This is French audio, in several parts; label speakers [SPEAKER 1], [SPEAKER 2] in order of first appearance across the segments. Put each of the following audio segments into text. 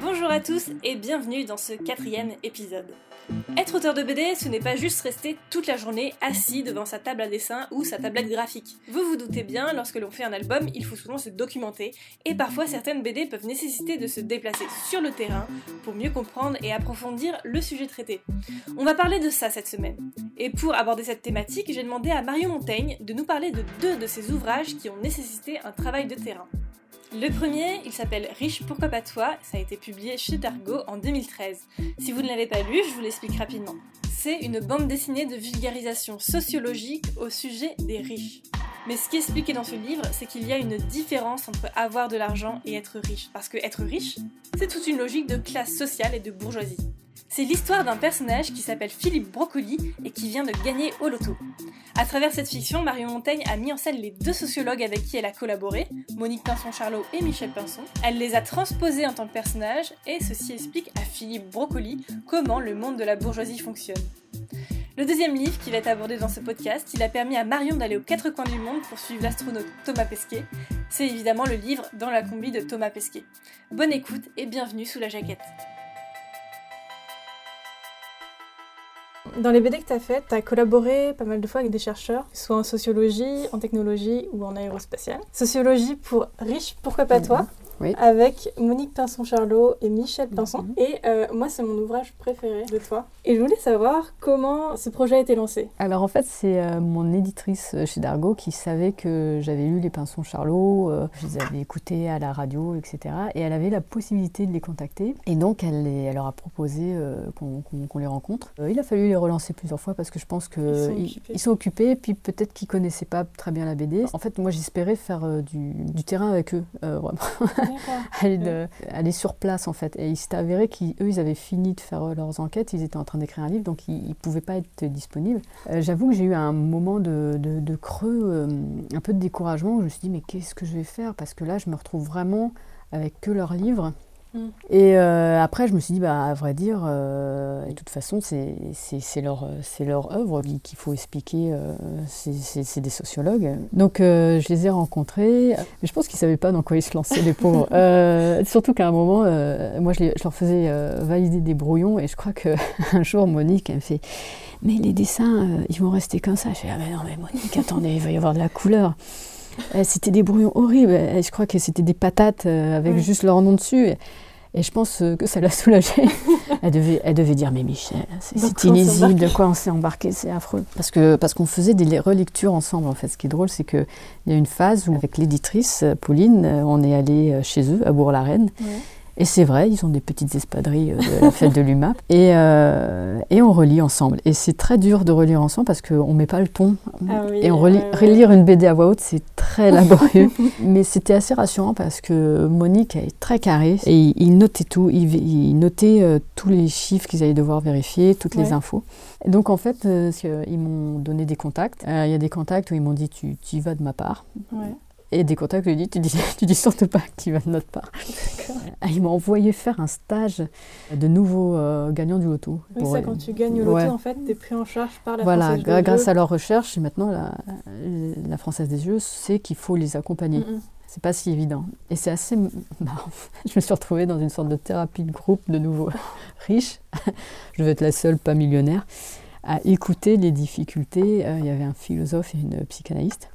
[SPEAKER 1] Bonjour à tous et bienvenue dans ce quatrième épisode. Être auteur de BD, ce n'est pas juste rester toute la journée assis devant sa table à dessin ou sa tablette graphique. Vous vous doutez bien, lorsque l'on fait un album, il faut souvent se documenter, et parfois certaines BD peuvent nécessiter de se déplacer sur le terrain pour mieux comprendre et approfondir le sujet traité. On va parler de ça cette semaine. Et pour aborder cette thématique, j'ai demandé à Mario Montaigne de nous parler de deux de ses ouvrages qui ont nécessité un travail de terrain. Le premier, il s'appelle Riche, pourquoi pas toi? Ça a été publié chez Dargo en 2013. Si vous ne l'avez pas lu, je vous l'explique rapidement. C'est une bande dessinée de vulgarisation sociologique au sujet des riches. Mais ce qui est expliqué dans ce livre, c'est qu'il y a une différence entre avoir de l'argent et être riche. Parce que être riche, c'est toute une logique de classe sociale et de bourgeoisie. C'est l'histoire d'un personnage qui s'appelle Philippe Brocoli et qui vient de gagner au loto. À travers cette fiction, Marion Montaigne a mis en scène les deux sociologues avec qui elle a collaboré, Monique Pinson-Charlot et Michel Pinson. Elle les a transposés en tant que personnages et ceci explique à Philippe Brocoli comment le monde de la bourgeoisie fonctionne. Le deuxième livre qui va être abordé dans ce podcast, il a permis à Marion d'aller aux quatre coins du monde pour suivre l'astronaute Thomas Pesquet. C'est évidemment le livre Dans la combi de Thomas Pesquet. Bonne écoute et bienvenue sous la jaquette. Dans les BD que tu as faites, tu as collaboré pas mal de fois avec des chercheurs, soit en sociologie, en technologie ou en aérospatiale. Sociologie pour riche, pourquoi pas toi?
[SPEAKER 2] Oui.
[SPEAKER 1] avec Monique Pinson-Charlot et Michel Pinson.
[SPEAKER 2] Mhm.
[SPEAKER 1] Et euh, moi, c'est mon ouvrage préféré de toi. Et je voulais savoir comment ce projet a été lancé.
[SPEAKER 2] Alors en fait, c'est euh, mon éditrice euh, chez Dargo qui savait que j'avais lu Les Pinsons Charlot, euh, je les avais écoutés à la radio, etc. Et elle avait la possibilité de les contacter. Et donc elle, les- elle leur a proposé qu'on les rencontre. Il a fallu les relancer plusieurs fois parce que je pense
[SPEAKER 1] Ils sont
[SPEAKER 2] qu'ils
[SPEAKER 1] occupés.
[SPEAKER 2] ils sont occupés, puis peut-être qu'ils connaissaient pas très bien la BD. En fait, moi j'espérais faire du, du terrain avec eux, vraiment. Aller, de- aller sur place en fait. Et il s'est avéré qu'eux, ils avaient fini de faire euh, leurs enquêtes, ils étaient en train d'écrire un livre, donc ils ne pouvaient pas être disponibles. Euh, J'avoue que j'ai eu un moment de, de- de creux, euh, un peu de découragement, où je me suis dit mais qu'est-ce que je vais faire? Parce que là, je me retrouve vraiment avec que leurs livres.
[SPEAKER 1] Mm.
[SPEAKER 2] Et euh, après, je me suis dit, bah, à vrai dire, euh, de toute façon, c'est leur, œuvre qui- qu'il faut expliquer. euh, c'est- des sociologues. Donc, je les ai rencontrés. Mais je pense qu'ils ne savaient pas dans quoi ils se lançaient, les pauvres. Surtout qu'à un moment, moi, je, les- je leur faisais valider des brouillons. Et je crois qu'un jour, Monique, elle me fait Mais les dessins, euh, ils vont rester comme ça. Je fais Ah, mais non, mais Monique, attendez, il va y avoir de la couleur. Euh, C'était des brouillons horribles. Je crois que c'était des patates euh, avec juste leur nom dessus. Et, je pense euh, que ça l'a soulagée. elle, devait, elle devait dire Mais Michel, c'est illisible, de quoi on s'est embarqué, c'est affreux. Parce qu'on parce qu'on faisait des relectures ensemble, en fait. Ce qui est drôle, c'est qu'il y a une phase où, avec l'éditrice, euh, Pauline, euh, on est allé chez eux, à Bourg-la-Reine.
[SPEAKER 1] Ouais.
[SPEAKER 2] Et c'est vrai, ils ont des petites espadrilles euh, de la fête de l'UMAP. Et, euh, et on relit ensemble. Et c'est très dur de relire ensemble parce qu'on ne met pas le ton.
[SPEAKER 1] Ah oui,
[SPEAKER 2] et on relit, relire une BD à voix haute, c'est très laborieux. Mais c'était assez rassurant parce que Monique est très carrée. Et il, il notait tout. Il, il notait euh, tous les chiffres qu'ils allaient devoir vérifier, toutes les infos. Et donc en fait, ils m'ont donné des contacts. Il y a des contacts où ils m'ont dit tu, tu y vas de ma part.
[SPEAKER 1] Ouais.
[SPEAKER 2] Et des contacts ils disent tu dis, tu dis surtout pas que tu vas de notre part. Ah, Ils m'ont envoyé faire un stage de nouveaux euh, gagnants du loto.
[SPEAKER 1] Oui,
[SPEAKER 2] Pour-
[SPEAKER 1] ça, quand tu gagnes au loto,
[SPEAKER 2] Ouais.
[SPEAKER 1] en fait, t'es pris en charge par la
[SPEAKER 2] voilà,
[SPEAKER 1] Française des
[SPEAKER 2] grâce
[SPEAKER 1] Jeux.
[SPEAKER 2] à leur recherche, et maintenant la, la Française des Jeux sait qu'il faut les accompagner.
[SPEAKER 1] Mm.
[SPEAKER 2] C'est pas si évident. Et c'est assez marrant. Je me suis retrouvée dans une sorte de thérapie de groupe de nouveaux riches. Je devais être la seule pas millionnaire à écouter les difficultés. Euh, Il y avait un philosophe et une psychanalyste.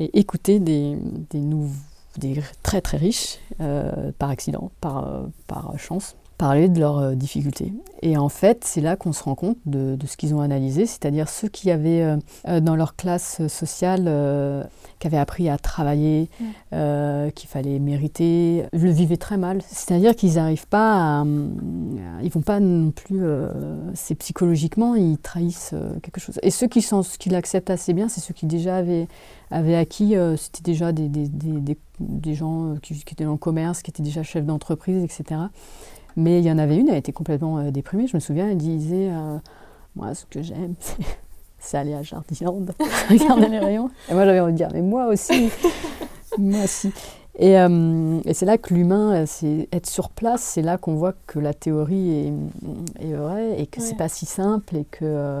[SPEAKER 2] Et écouter des, des, nouveaux, des très très riches, euh, par accident, par, euh, par chance, parler de leurs euh, difficultés. Et en fait, c'est là qu'on se rend compte de, de ce qu'ils ont analysé, c'est-à-dire ceux qui avaient euh, euh, dans leur classe sociale, euh, qui avaient appris à travailler, euh, qu'il fallait mériter, le vivaient très mal. C'est-à-dire qu'ils n'arrivent pas à, ils vont pas non plus, c'est psychologiquement, ils trahissent quelque chose. Et ceux qui sont, qui l'acceptent assez bien, c'est ceux qui déjà avaient, avaient acquis, c'était déjà des, des, des, des, gens qui, qui étaient dans le commerce, qui étaient déjà chefs d'entreprise, etc. Mais il y en avait une, elle était complètement euh, déprimée. Je me souviens, elle disait euh, Moi, ce que j'aime, c'est, aller à Jardiland, regarder les rayons. Et moi, j'avais envie de dire Mais moi aussi Moi aussi. Et, euh, et c'est là que l'humain, euh, c'est être sur place, c'est là qu'on voit que la théorie est, est vraie et que
[SPEAKER 1] Ouais.
[SPEAKER 2] c'est pas si simple et que euh,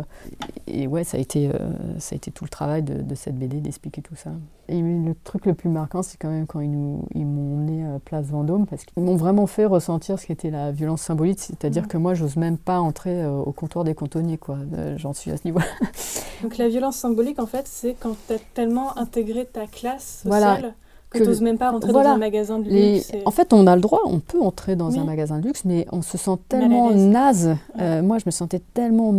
[SPEAKER 2] et ouais, ça a été ça a été tout le travail de, de cette BD d'expliquer tout ça. Et le truc le plus marquant, c'est quand même quand ils nous ils m'ont emmené euh, place Vendôme parce qu'ils m'ont vraiment fait ressentir ce qu'était la violence symbolique. C'est-à-dire que moi, j'ose même pas entrer au comptoir des cantonniers, quoi. J'en suis à ce niveau-là.
[SPEAKER 1] Donc la violence symbolique, en fait, c'est quand tu as tellement intégré ta classe sociale que- tu même pas rentrer
[SPEAKER 2] voilà.
[SPEAKER 1] dans un magasin de
[SPEAKER 2] Les-
[SPEAKER 1] luxe. et-
[SPEAKER 2] En fait, on a le droit, on peut entrer dans
[SPEAKER 1] Oui.
[SPEAKER 2] un magasin de luxe, mais on se sent tellement naze. Euh, moi, je me sentais tellement.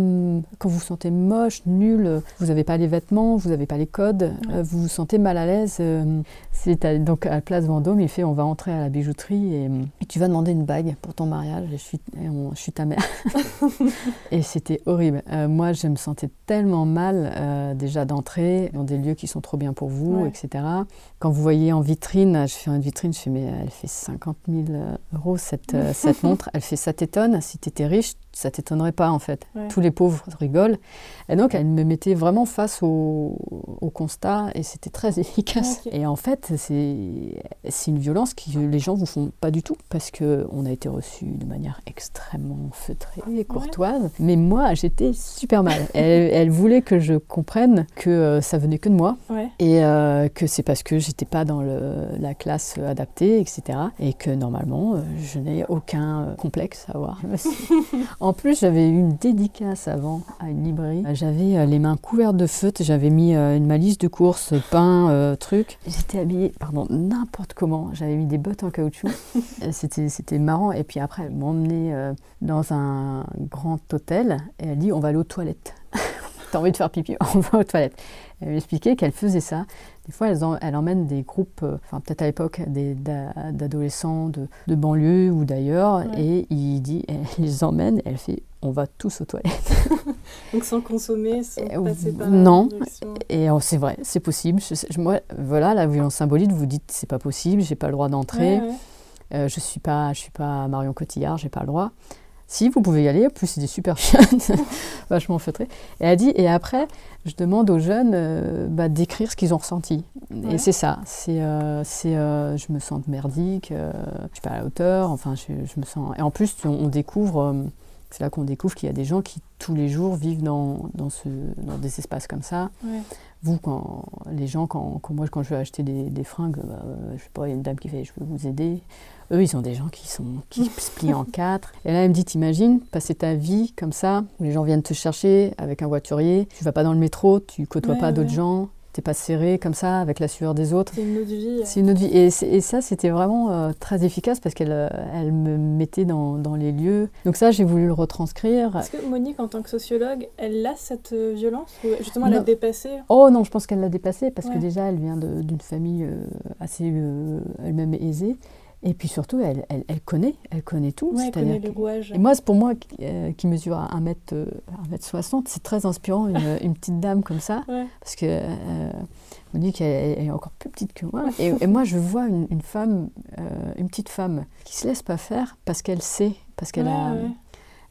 [SPEAKER 2] Quand vous vous sentez moche, nul, vous n'avez pas les vêtements, vous n'avez pas les codes,
[SPEAKER 1] Ouais.
[SPEAKER 2] euh, vous vous sentez mal à l'aise. euh, C'est à- donc à la place Vendôme, il fait on va entrer à la bijouterie et, et tu vas demander une bague pour ton mariage. Et je suis, et on- je suis ta mère. et c'était horrible. Moi, je me sentais tellement mal déjà d'entrer dans des lieux qui sont trop bien pour vous,
[SPEAKER 1] Ouais.
[SPEAKER 2] etc. Quand vous voyez en vitrine, je fais une vitrine, je fais mais elle fait 50 000 euros cette, euh, cette montre, elle fait ça t'étonne. Si tu étais riche, ça t'étonnerait pas en fait.
[SPEAKER 1] Ouais.
[SPEAKER 2] Tous les pauvres rigolent. Et donc elle me mettait vraiment face au, au constat et c'était très efficace. Et en fait, c'est une violence que les gens vous font pas du tout parce que on a été reçus de manière extrêmement feutrée et courtoise. Mais moi, j'étais super mal. Elle, elle voulait que je comprenne que euh, ça venait que de moi
[SPEAKER 1] Ouais.
[SPEAKER 2] et euh, que c'est parce que j'étais pas dans le- la classe adaptée, etc. Et que normalement, euh, je n'ai aucun euh, complexe à avoir. en plus, j'avais eu une dédicace avant à une librairie. J'avais euh, les mains couvertes de feutre, j'avais mis euh, une malise de course, pain, euh, truc. J'étais habillée, pardon, n'importe comment. J'avais mis des bottes en caoutchouc. Euh, C'était, marrant. Et puis après, elle m'a emmenée euh, dans un grand hôtel et elle dit on va aller aux toilettes. T'as envie de faire pipi? On va aux toilettes. Elle m'expliquait qu'elle faisait ça. Des fois, elle, en- des groupes, euh, enfin peut-être à l'époque, d'adolescents de, de banlieue ou d'ailleurs,
[SPEAKER 1] Ouais.
[SPEAKER 2] et il dit, elle les emmène, elle fait, on va tous aux toilettes.
[SPEAKER 1] Donc sans consommer, sans
[SPEAKER 2] Euh,
[SPEAKER 1] passer par
[SPEAKER 2] non.
[SPEAKER 1] la direction.
[SPEAKER 2] Et euh, c'est vrai, c'est possible. Je sais- je- moi, voilà, la violence symbolique, vous dites, c'est pas possible, j'ai pas le droit d'entrer.
[SPEAKER 1] Ouais, ouais.
[SPEAKER 2] Euh, je suis pas, je suis pas Marion Cotillard, j'ai pas le droit. Si, vous pouvez y aller. En plus, c'est des super jeunes, vachement feutrés. Et elle dit, et après, je demande aux jeunes euh, bah, d'écrire ce qu'ils ont ressenti.
[SPEAKER 1] Ouais.
[SPEAKER 2] Et c'est ça. C'est, euh, c'est, euh, je me sens merdique, euh, je suis pas à la hauteur. Enfin, je, je me sens. Et en plus, on, on découvre. c'est là qu'on découvre qu'il y a des gens qui tous les jours vivent dans, dans, ce, dans des espaces comme ça.
[SPEAKER 1] Ouais.
[SPEAKER 2] Vous, quand les gens, quand, quand moi, quand je veux acheter des, des fringues, bah, je sais pas, il y a une dame qui fait, je peux vous aider. Eux, ils ont des gens qui sont qui se plient en quatre. Et là, elle me dit, t'imagines passer ta vie comme ça, où les gens viennent te chercher avec un voiturier, tu vas pas dans le métro, tu côtoies
[SPEAKER 1] Ouais,
[SPEAKER 2] pas d'autres gens, t'es pas serré comme ça avec la sueur des autres.
[SPEAKER 1] C'est une autre vie.
[SPEAKER 2] C'est une autre vie. Et, ça, c'était vraiment euh, très efficace parce qu'elle euh, elle me mettait dans, dans les lieux. Donc ça, j'ai voulu le retranscrire.
[SPEAKER 1] Est-ce que Monique, en tant que sociologue, elle a cette euh, violence ou justement elle a
[SPEAKER 2] Non.
[SPEAKER 1] dépassé
[SPEAKER 2] Oh non, je pense qu'elle l'a dépassé parce
[SPEAKER 1] Ouais.
[SPEAKER 2] que déjà, elle vient d'une famille euh, assez elle-même aisée. Et puis surtout, elle, elle, elle connaît, elle connaît tout.
[SPEAKER 1] Ouais, elle connaît les
[SPEAKER 2] que-
[SPEAKER 1] rouages.
[SPEAKER 2] Et moi, pour moi, qui, euh, qui mesure 1m, euh, 1m60, c'est très inspirant, une, une petite dame comme ça.
[SPEAKER 1] Ouais.
[SPEAKER 2] Parce que euh, Monique, elle, elle est encore plus petite que moi. Et, et moi, je vois une, une femme, euh, une petite femme, qui se laisse pas faire parce qu'elle sait, parce qu'elle
[SPEAKER 1] Ouais,
[SPEAKER 2] a...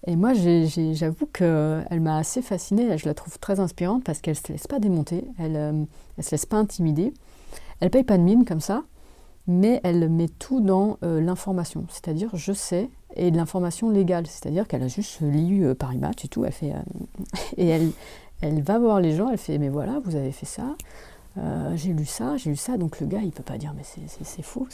[SPEAKER 2] Et moi, j'avoue qu'elle m'a assez fascinée. Je la trouve très inspirante parce qu'elle ne se laisse pas démonter, elle ne se laisse pas intimider. Elle paye pas de mine comme ça, mais elle met tout dans euh, l'information. C'est-à-dire, je sais, et de l'information légale. C'est-à-dire qu'elle a juste lu euh, Paris Match et tout. Elle fait, euh, et elle, elle va voir les gens, elle fait, mais voilà, vous avez fait ça. euh, j'ai lu ça, j'ai lu ça, donc le gars il peut pas dire mais c'est- faux,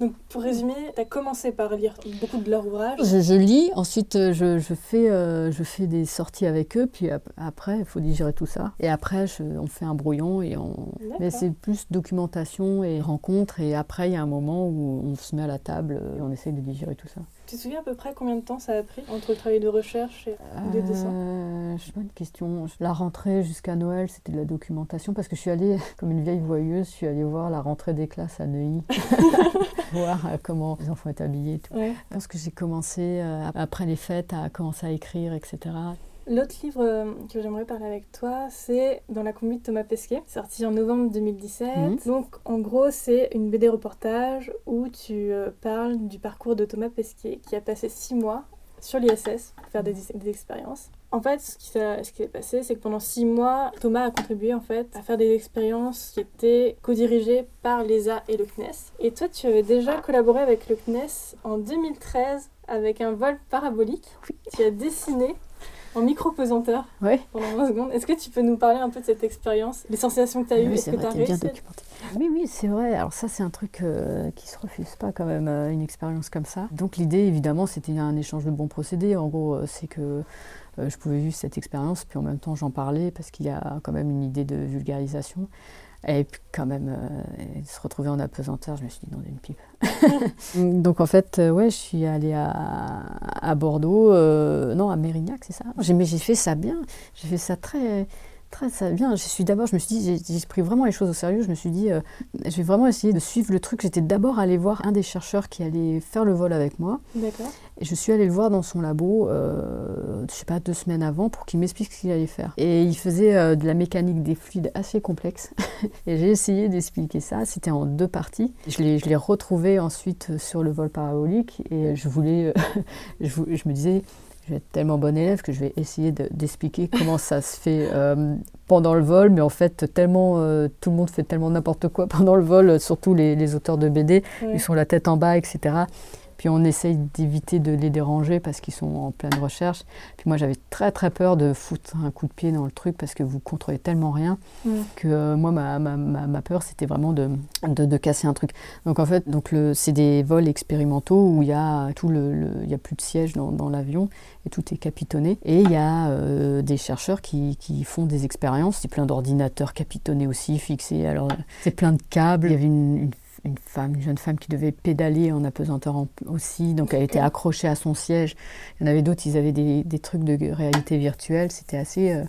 [SPEAKER 1] Donc pour résumer, tu as commencé par lire beaucoup de leurs ouvrages.
[SPEAKER 2] Je, je lis, ensuite euh, je, je fais, euh, je fais des sorties avec eux, puis ap- après il faut digérer tout ça. Et après je- on fait un brouillon et on. Mais c'est plus documentation et rencontre. Et après il y a un moment où on se met à la table et on essaye de digérer tout ça.
[SPEAKER 1] Tu te souviens à peu près combien de temps ça a pris entre le travail de recherche et de dessin
[SPEAKER 2] Euh, bonne question. La rentrée jusqu'à Noël, c'était de la documentation parce que je suis allée, comme une vieille voyeuse, je suis allée voir la rentrée des classes à Neuilly, voir euh, comment les enfants étaient habillés. et Tout.
[SPEAKER 1] Ouais.
[SPEAKER 2] Je pense que j'ai commencé euh, après les fêtes à commencer à écrire, etc.
[SPEAKER 1] L'autre livre euh, que j'aimerais parler avec toi, c'est Dans la conduite de Thomas Pesquet, sorti en novembre 2017.
[SPEAKER 2] Mhm.
[SPEAKER 1] Donc, en gros, c'est une BD reportage où tu euh, parles du parcours de Thomas Pesquet qui a passé six mois sur l'ISS pour faire des, des expériences. En fait, ce qui s'est ce qui s'est passé, c'est que pendant six mois, Thomas a contribué en fait à faire des expériences qui étaient co-dirigées par l'ESA et le CNES. Et toi, tu avais déjà collaboré avec le CNES en 2013 avec un vol parabolique. Tu as dessiné en micro-pesanteur
[SPEAKER 2] Ouais.
[SPEAKER 1] pendant 20 secondes. Est-ce que tu peux nous parler un peu de cette expérience, les sensations que tu as eues?
[SPEAKER 2] Oui,
[SPEAKER 1] Est-ce que tu as
[SPEAKER 2] t'es bien
[SPEAKER 1] réussi
[SPEAKER 2] documenté. Oui, oui, c'est vrai. Alors ça, c'est un truc euh, qui se refuse pas quand même, euh, une expérience comme ça. Donc l'idée, évidemment, c'était un échange de bons procédés. En gros, euh, c'est que euh, je pouvais vivre cette expérience, puis en même temps, j'en parlais parce qu'il y a quand même une idée de vulgarisation. Et puis quand même, euh, se retrouver en apesanteur, je me suis dit non, d'une pipe. Donc en fait, euh, ouais, je suis allée à, à Bordeaux, euh, non, à Mérignac, c'est ça? Mais j'ai fait ça bien, j'ai fait ça très, très ça bien. Je suis d'abord, je me suis dit, j'ai, pris vraiment les choses au sérieux. Je me suis dit, euh, je vais vraiment essayer de suivre le truc. J'étais d'abord allée voir un des chercheurs qui allait faire le vol avec moi.
[SPEAKER 1] D'accord.
[SPEAKER 2] Et je suis allée le voir dans son labo, euh, je sais pas, deux semaines avant, pour qu'il m'explique ce qu'il allait faire. Et il faisait euh, de la mécanique des fluides assez complexe. et j'ai essayé d'expliquer ça. C'était en deux parties. Je l'ai, je l'ai retrouvé ensuite sur le vol parabolique. Et je voulais, euh, je, je me disais, je vais être tellement bon élève que je vais essayer de- d'expliquer comment ça se fait euh, pendant le vol. Mais en fait, tellement, euh, tout le monde fait tellement n'importe quoi pendant le vol, surtout les, les auteurs de BD.
[SPEAKER 1] Ouais.
[SPEAKER 2] Ils sont la tête en bas, etc. Puis on essaye d'éviter de les déranger parce qu'ils sont en pleine recherche. Puis moi j'avais très très peur de foutre un coup de pied dans le truc parce que vous contrôlez tellement rien que euh, moi ma, ma, ma, ma peur c'était vraiment de, de, de casser un truc. Donc en fait donc le, c'est des vols expérimentaux où il y a tout le, le- il y a plus de siège dans, dans l'avion et tout est capitonné. Et il y a euh, des chercheurs qui, qui font des expériences. C'est plein d'ordinateurs capitonnés aussi fixés. Alors c'est plein de câbles. Il y avait une, une une femme, une jeune femme qui devait pédaler en apesanteur en- aussi, donc elle était accrochée à son siège. Il y en avait d'autres, ils avaient des, des trucs de réalité virtuelle, c'était assez... euh,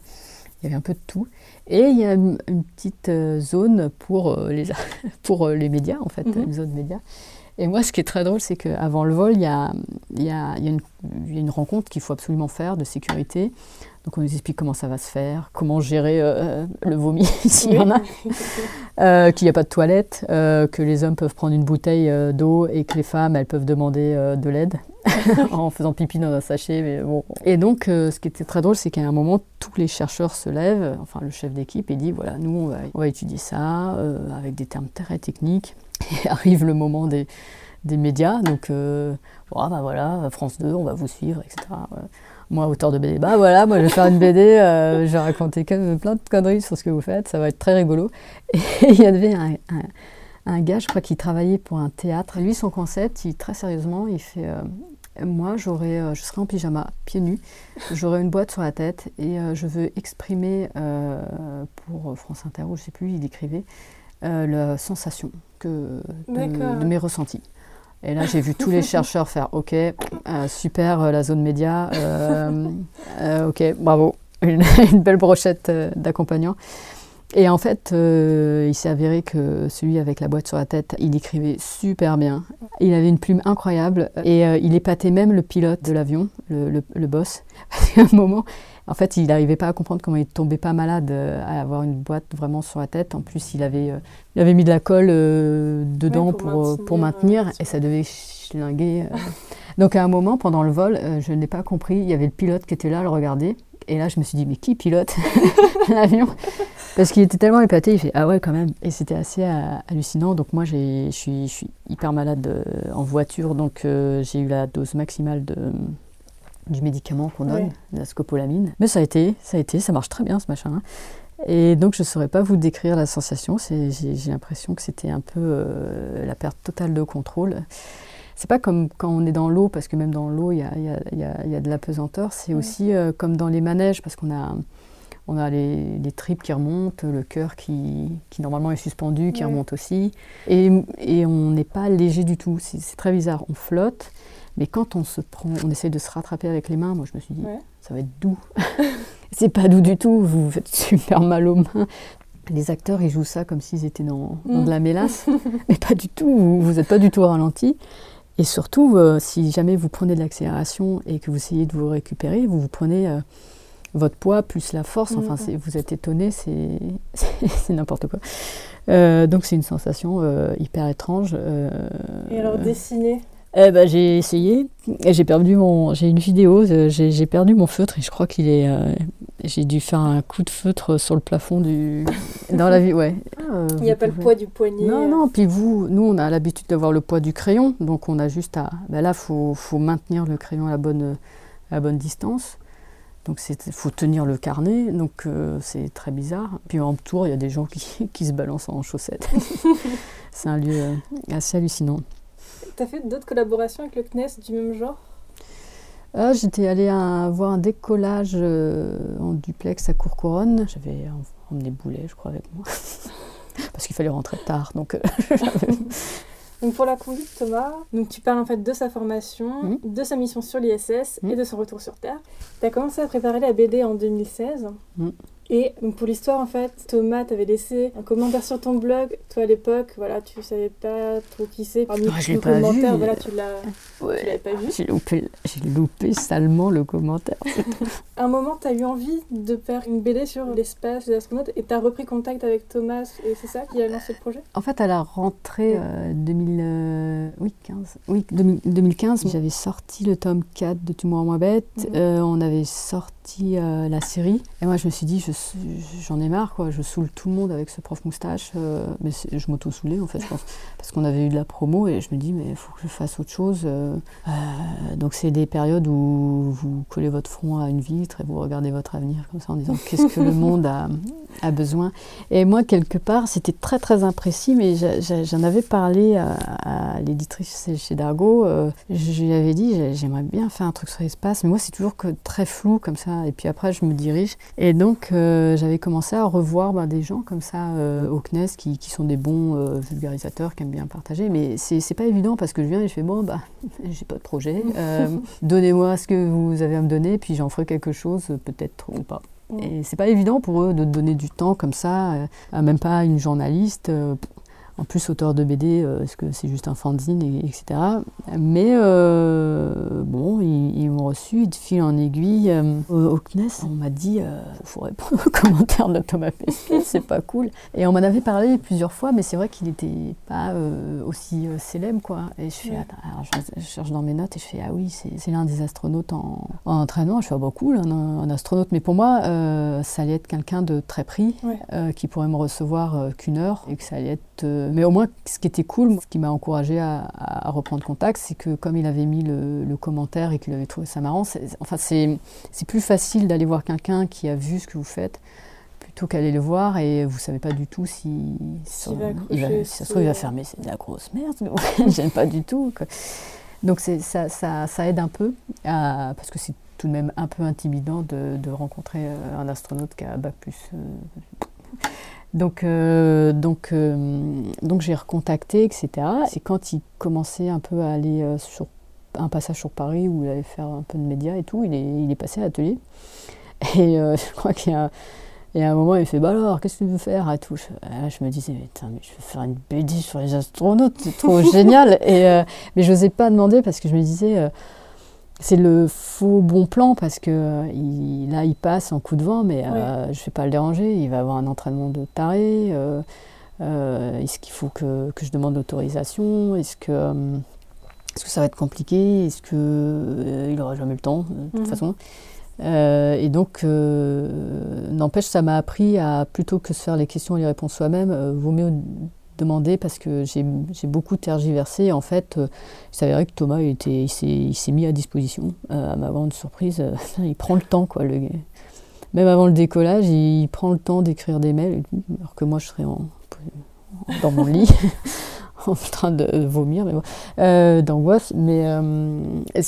[SPEAKER 2] il y avait un peu de tout. Et il y a une, une petite euh, zone pour, euh, les, pour les médias, en fait,
[SPEAKER 1] Mhm.
[SPEAKER 2] une zone média. Et moi, ce qui est très drôle, c'est qu'avant le vol, il y a, il y a- il y a une, il y a une rencontre qu'il faut absolument faire de sécurité. Donc on nous explique comment ça va se faire, comment gérer euh, le vomi s'il y en a euh, qu'il n'y a pas de toilette, euh, que les hommes peuvent prendre une bouteille d'eau et que les femmes, elles peuvent demander de l'aide en faisant pipi dans un sachet. Mais bon. Et donc, ce qui était très drôle, c'est qu'à un moment, tous les chercheurs se lèvent, enfin le chef d'équipe, et dit, voilà, nous, on va, on va étudier ça avec des termes très techniques. Et arrive le moment des, des médias, donc, euh, ah, bah voilà, France 2, on va vous suivre, etc. Moi, auteur de BD, bah voilà, moi je vais faire une BD, euh, je vais raconter plein de conneries sur ce que vous faites, ça va être très rigolo. Et il y avait un, un, gars, je crois, qui travaillait pour un théâtre. Lui, son concept, il, très sérieusement, il fait euh, Moi, j'aurais, je serais en pyjama, pieds nus, j'aurais une boîte sur la tête et je veux exprimer pour France Inter, ou je sais plus, il écrivait, la sensation que, de, de mes ressentis. Et là, j'ai vu tous les chercheurs faire OK, euh, super, euh, la zone média, euh, OK, bravo, une, une belle brochette d'accompagnants. Et en fait, euh, il s'est avéré que celui avec la boîte sur la tête, il écrivait super bien. Il avait une plume incroyable et euh, il épatait même le pilote de l'avion, le, le- le boss. Qu'à un moment, en fait, il n'arrivait pas à comprendre comment il tombait pas malade euh, à avoir une boîte vraiment sur la tête. En plus, il avait, il avait mis de la colle dedans
[SPEAKER 1] Ouais,
[SPEAKER 2] pour,
[SPEAKER 1] pour
[SPEAKER 2] pour
[SPEAKER 1] maintenir,
[SPEAKER 2] et ça devait schlinguer. Donc à un moment, pendant le vol, je n'ai pas compris, il y avait le pilote qui était là à le regarder. Et là, je me suis dit, mais qui pilote l'avion? Parce qu'il était tellement épaté, il fait, ah ouais, quand même. Et c'était assez euh, hallucinant. Donc moi, je suis, je suis hyper malade euh, en voiture, donc euh, j'ai eu la dose maximale de, du médicament qu'on donne, la scopolamine. Mais ça a été, ça a été, ça marche très bien ce machin. hein. Et donc je ne saurais pas vous décrire la sensation. J'ai j'ai l'impression que c'était un peu euh, la perte totale de contrôle. C'est pas comme quand on est dans l'eau, parce que même dans l'eau, il y a, il y a- il y a- il y a de la pesanteur. C'est
[SPEAKER 1] Ouais.
[SPEAKER 2] aussi euh, comme dans les manèges, parce qu'on a, on a les, les tripes qui remontent, le cœur qui, qui normalement est suspendu, qui
[SPEAKER 1] Ouais.
[SPEAKER 2] remonte aussi. Et, et on n'est pas léger du tout. C'est très bizarre. On flotte, mais quand on se prend, on essaye de se rattraper avec les mains. Moi, je me suis dit,
[SPEAKER 1] Ouais.
[SPEAKER 2] ça va être doux. c'est pas doux du tout. Vous faites super mal aux mains. Les acteurs, ils jouent ça comme s'ils étaient dans, dans
[SPEAKER 1] Mm.
[SPEAKER 2] de la mélasse, mais pas du tout. Vous n'êtes pas du tout ralenti. Et surtout, euh, si jamais vous prenez de l'accélération et que vous essayez de vous récupérer, vous vous prenez euh, votre poids plus la force. Enfin,
[SPEAKER 1] Mhm.
[SPEAKER 2] c'est- vous êtes étonné, c'est n'importe quoi. Euh, donc c'est une sensation hyper étrange.
[SPEAKER 1] Et alors, dessiner?
[SPEAKER 2] Eh ben, j'ai essayé et j'ai perdu mon. J'ai une vidéo, euh, j'ai perdu mon feutre et je crois qu'il est. euh, j'ai dû faire un coup de feutre sur le plafond du. Dans la vie, ouais. Euh,
[SPEAKER 1] Il n'y a pas le poids du poignet.
[SPEAKER 2] Non, non, puis vous, nous, on a l'habitude d'avoir le poids du crayon, donc on a juste à. Ben là, il faut, faut maintenir le crayon à la bonne, à la bonne distance. Donc il faut tenir le carnet, donc euh, c'est très bizarre. Puis en tour, il y a des gens qui, qui se balancent en chaussettes. c'est un lieu assez hallucinant.
[SPEAKER 1] Tu as fait d'autres collaborations avec le CNES du même genre?
[SPEAKER 2] Ah, J'étais allée à, voir un décollage euh, en duplex à Courcouronne. J'avais emmené Boulet, je crois, avec moi. Parce qu'il fallait rentrer tard. Donc,
[SPEAKER 1] Donc pour la conduite, Thomas, donc tu parles en fait de sa formation, mmh. de sa mission sur l'ISS et mmh. de son retour sur Terre. Tu as commencé à préparer la BD en 2016. Et donc pour l'histoire, en fait, Thomas t'avait laissé un commentaire sur ton blog. Toi, à l'époque, voilà, tu savais pas trop qui c'est.
[SPEAKER 2] Parmi je l'ai pas vu.
[SPEAKER 1] Voilà, tu l'as l'avais pas vu.
[SPEAKER 2] J'ai loupé, loupé salement le commentaire.
[SPEAKER 1] à un moment, tu as eu envie de faire une BD sur l'espace, les astronautes, et tu as repris contact avec Thomas, et c'est ça qui a lancé le projet?
[SPEAKER 2] En fait, à la rentrée 2000, euh, oui, 15, oui, 2015, j'avais sorti le tome 4 de Tu moi moins bête. Mhm. Euh, on avait sorti euh, la série. Et moi, je me suis dit, j'en ai marre, quoi. Je saoule tout le monde avec ce prof moustache. mais je m'auto-saoulais, en fait, je pense. Parce qu'on avait eu de la promo, et je me dis, mais il faut que je fasse autre chose. donc, c'est des périodes où vous collez votre front à une vitre et vous regardez votre avenir comme ça en disant, qu'est-ce que le monde a, a besoin. Et moi, quelque part, c'était très, très imprécis, mais j'en avais parlé à, l'éditrice chez Dargo. Euh, je lui avais dit, j'aimerais bien faire un truc sur l'espace, mais moi, c'est toujours que très flou comme ça. Et puis après, je me dirige. Et donc, euh, j'avais commencé à revoir ben, des gens comme ça euh, au CNES qui, qui, sont des bons vulgarisateurs, qui aiment bien partager. Mais c'est pas évident parce que je viens et je fais, bon, bah, j'ai pas de projet. Donnez-moi ce que vous avez à me donner, puis j'en ferai quelque chose, peut-être ou pas. Et c'est pas évident pour eux de donner du temps comme ça, à même pas une journaliste. En plus, auteur de BD, euh, est-ce que c'est juste un fanzine, etc. Mais euh, bon, ils, m'ont reçu de fil en aiguille euh, au, CNES. On m'a dit, il faut répondre aux commentaires de Thomas Pesquet, c'est pas cool. Et on m'en avait parlé plusieurs fois, mais c'est vrai qu'il n'était pas aussi célèbre, quoi. Et je fais, alors je, cherche dans mes notes et je fais, ah oui, c'est l'un des astronautes en, entraînement. Je fais, ah bah cool, un, astronaute. Mais pour moi, ça allait être quelqu'un de très pris, qui pourrait me recevoir qu'une heure et que ça allait être mais au moins, ce qui était cool, ce qui m'a encouragé à, reprendre contact, c'est que comme il avait mis le, commentaire et qu'il avait trouvé ça marrant, enfin, c'est plus facile d'aller voir quelqu'un qui a vu ce que vous faites plutôt qu'aller le voir et vous savez pas du tout si,
[SPEAKER 1] si, va,
[SPEAKER 2] ça se trouve il va fermer, c'est de la grosse merde, mais j'aime pas du tout. Donc ça, ça, ça, aide un peu parce que c'est tout de même un peu intimidant de, de rencontrer euh, un astronaute qui a bac plus. Euh, donc, euh, donc, euh, donc j'ai recontacté, etc. C'est quand il commençait un peu à aller euh, sur un passage sur Paris où il allait faire un peu de médias et tout, il est, il est passé à l'atelier. Et je crois qu'il y a, et à un moment, il fait Bah alors, qu'est-ce que tu veux faire et tout. Je, je me disais mais, mais, je vais faire une BD sur les astronautes, c'est trop génial. Et, mais je n'osais pas demander parce que je me disais c'est le faux bon plan parce que euh, là, il passe en coup de vent, mais euh, je ne vais pas le déranger. Il va avoir un entraînement de taré. Euh, est-ce qu'il faut que, je demande l'autorisation? Est-ce que, est que ça va être compliqué? Est-ce qu'il n'aura jamais le temps, de toute mhm. façon? Et donc, n'empêche, ça m'a appris à, plutôt que de faire les questions et les réponses soi-même, vaut mieux demander parce que j'ai beaucoup tergiversé. En fait, euh, il s'avérait que Thomas il, il s'est mis à disposition. Euh, à ma grande surprise, euh, il prend le temps. Quoi, le, même avant le décollage, il, prend le temps d'écrire des mails, alors que moi je serais dans mon lit. en train de vomir, mais euh, d'angoisse. Mais, euh,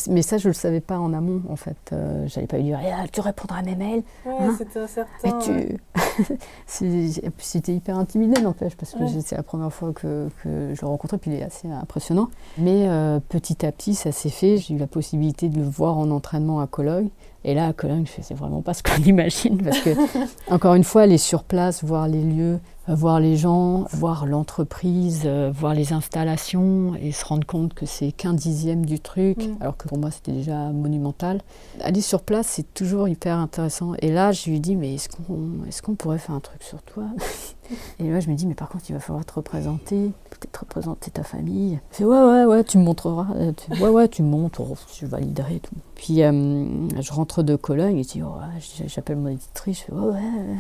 [SPEAKER 2] mais ça, je ne le savais pas en amont, en fait. Euh, J'avais pas eu dire, ah, tu répondras à mes mails.
[SPEAKER 1] Ouais, hein? c'était incertain.
[SPEAKER 2] tu... c'était hyper intimidé, n'empêche, parce que c'est la première fois que, que, je le rencontrais, puis il est assez impressionnant. Mais euh, petit à petit, ça s'est fait. J'ai eu la possibilité de le voir en entraînement à Cologne. Et là, à Cologne, je fais, c'est vraiment pas ce qu'on imagine, parce que, encore une fois, aller sur place, voir les lieux, voir les gens, voir l'entreprise, euh, voir les installations et se rendre compte que c'est qu'un dixième du truc, mm. alors que pour moi c'était déjà monumental. Aller sur place, c'est toujours hyper intéressant. Et là, je lui dis, mais est-ce qu'on est qu'on pourrait faire un truc sur toi? Et là, je me dis, mais par contre, il va falloir te représenter, peut-être représenter ta famille. Je fais, ouais, ouais, ouais, tu me montreras. Ouais, ouais, tu me montres, je validerai tout. Puis euh, je rentre de Cologne et je dis, oh, j'appelle mon éditrice, je fais, ouais, ouais.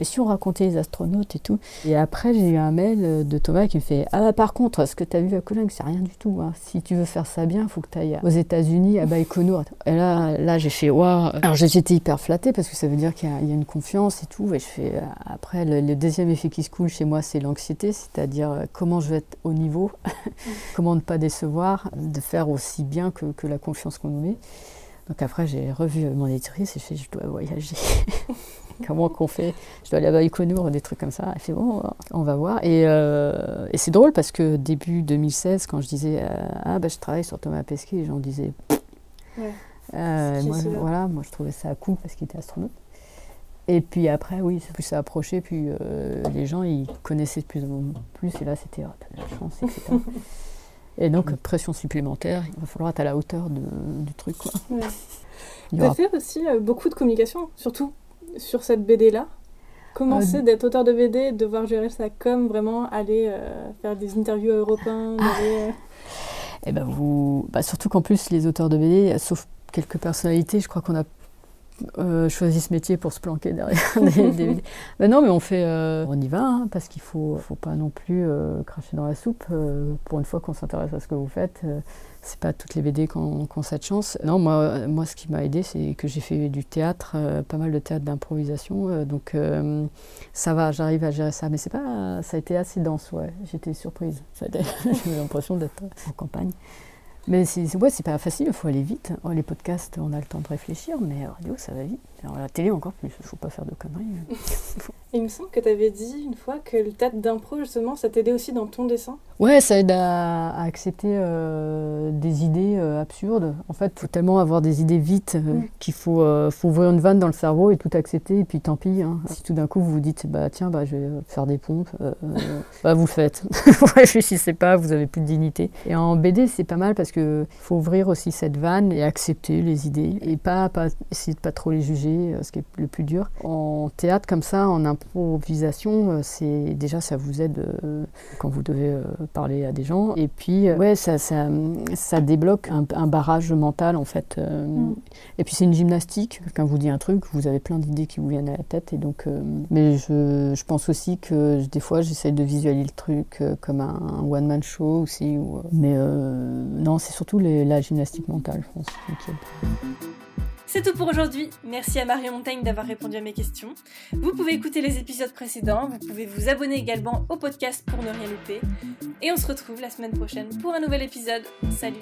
[SPEAKER 2] Et si on racontait les astronautes et tout Et après, j'ai eu un mail de Thomas qui me fait Ah, bah, par contre, ce que tu as vu à Cologne, c'est rien du tout. Hein. Si tu veux faire ça bien, il faut que tu ailles aux États-Unis, à Baïkonour. Et là, là j'ai fait Waouh Alors j'étais hyper flattée parce que ça veut dire qu'il y, a une confiance et tout. Et je fais euh, Après, le, deuxième effet qui se coule chez moi, c'est l'anxiété, c'est-à-dire euh, comment je vais être au niveau, comment ne pas décevoir, de faire aussi bien que, la confiance qu'on nous met? Donc après, j'ai revu mon éditrice et je fais, je dois voyager. Comment qu'on fait? Je dois aller à Baïkonour, des trucs comme ça. Elle fait, bon, on va voir. Et, euh, et c'est drôle parce que début 2016, quand je disais, euh, ah, ben, je travaille sur Thomas Pesquet, les gens disaient, ouais. euh, moi, voilà, moi, je trouvais ça cool parce qu'il était astronaute. Et puis après, oui, plus ça approchait, puis les gens, ils connaissaient de plus en plus. Et là, c'était, oh, t'as de la chance, etc. Et donc, pression supplémentaire, il va falloir être à la hauteur de, du truc. Quoi.
[SPEAKER 1] Ouais. Tu as fait aussi euh, beaucoup de communication, surtout sur cette BD-là. Comment euh, c'est d'être auteur de BD, de devoir gérer ça comme vraiment aller euh, faire des interviews européens ah.
[SPEAKER 2] Eh ben vous, bah surtout qu'en plus les auteurs de BD, sauf quelques personnalités, je crois qu'on a euh, choisi ce métier pour se planquer derrière des, ben non, mais on fait, euh, on y va, hein, parce qu'il faut, faut pas non plus euh, cracher dans la soupe. pour une fois qu'on s'intéresse à ce que vous faites, c'est pas toutes les BD qui ont, cette chance. Non, moi, moi, ce qui m'a aidé, c'est que j'ai fait du théâtre, pas mal de théâtre d'improvisation, donc ça va, j'arrive à gérer ça. Mais c'est pas, ça a été assez dense, ouais. J'étais surprise. J'ai l'impression d'être en campagne. Mais c'est ouais, pas facile, il faut aller vite. Oh, les podcasts, on a le temps de réfléchir, mais radio, ça va vite. Alors, la télé, encore plus, il ne faut pas faire de conneries.
[SPEAKER 1] il me semble que tu avais dit une fois que le théâtre d'impro, justement, ça t'aidait aussi dans ton dessin
[SPEAKER 2] Ouais, ça aide à, accepter euh, des idées euh, absurdes. En fait, il faut tellement avoir des idées vite euh, mm. qu'il faut, faut ouvrir une vanne dans le cerveau et tout accepter, et puis tant pis. Hein. Si tout d'un coup vous vous dites, bah tiens, bah, je vais faire des pompes, bah, vous le faites. Vous réfléchissez pas, vous avez plus de dignité. Et en BD, c'est pas mal parce qu'il faut ouvrir aussi cette vanne et accepter les idées et pas, pas essayer de pas trop les juger euh, ce qui est le plus dur. En théâtre comme ça, en improvisation, euh, c'est déjà ça vous aide euh, quand vous devez parler à des gens. Et puis ouais, ça, ça, ça débloque un, barrage mental en fait. Mm. Et puis c'est une gymnastique. Quand vous dit un truc, vous avez plein d'idées qui vous viennent à la tête. Et donc, mais je, je, pense aussi que des fois j'essaie de visualiser le truc comme un, one man show aussi. mais non, c'est surtout la gymnastique mentale, je pense.
[SPEAKER 1] C'est tout pour aujourd'hui. Merci à Marion Montaigne d'avoir répondu à mes questions. Vous pouvez écouter les épisodes précédents, vous pouvez vous abonner également au podcast pour ne rien louper. Et on se retrouve la semaine prochaine pour un nouvel épisode. Salut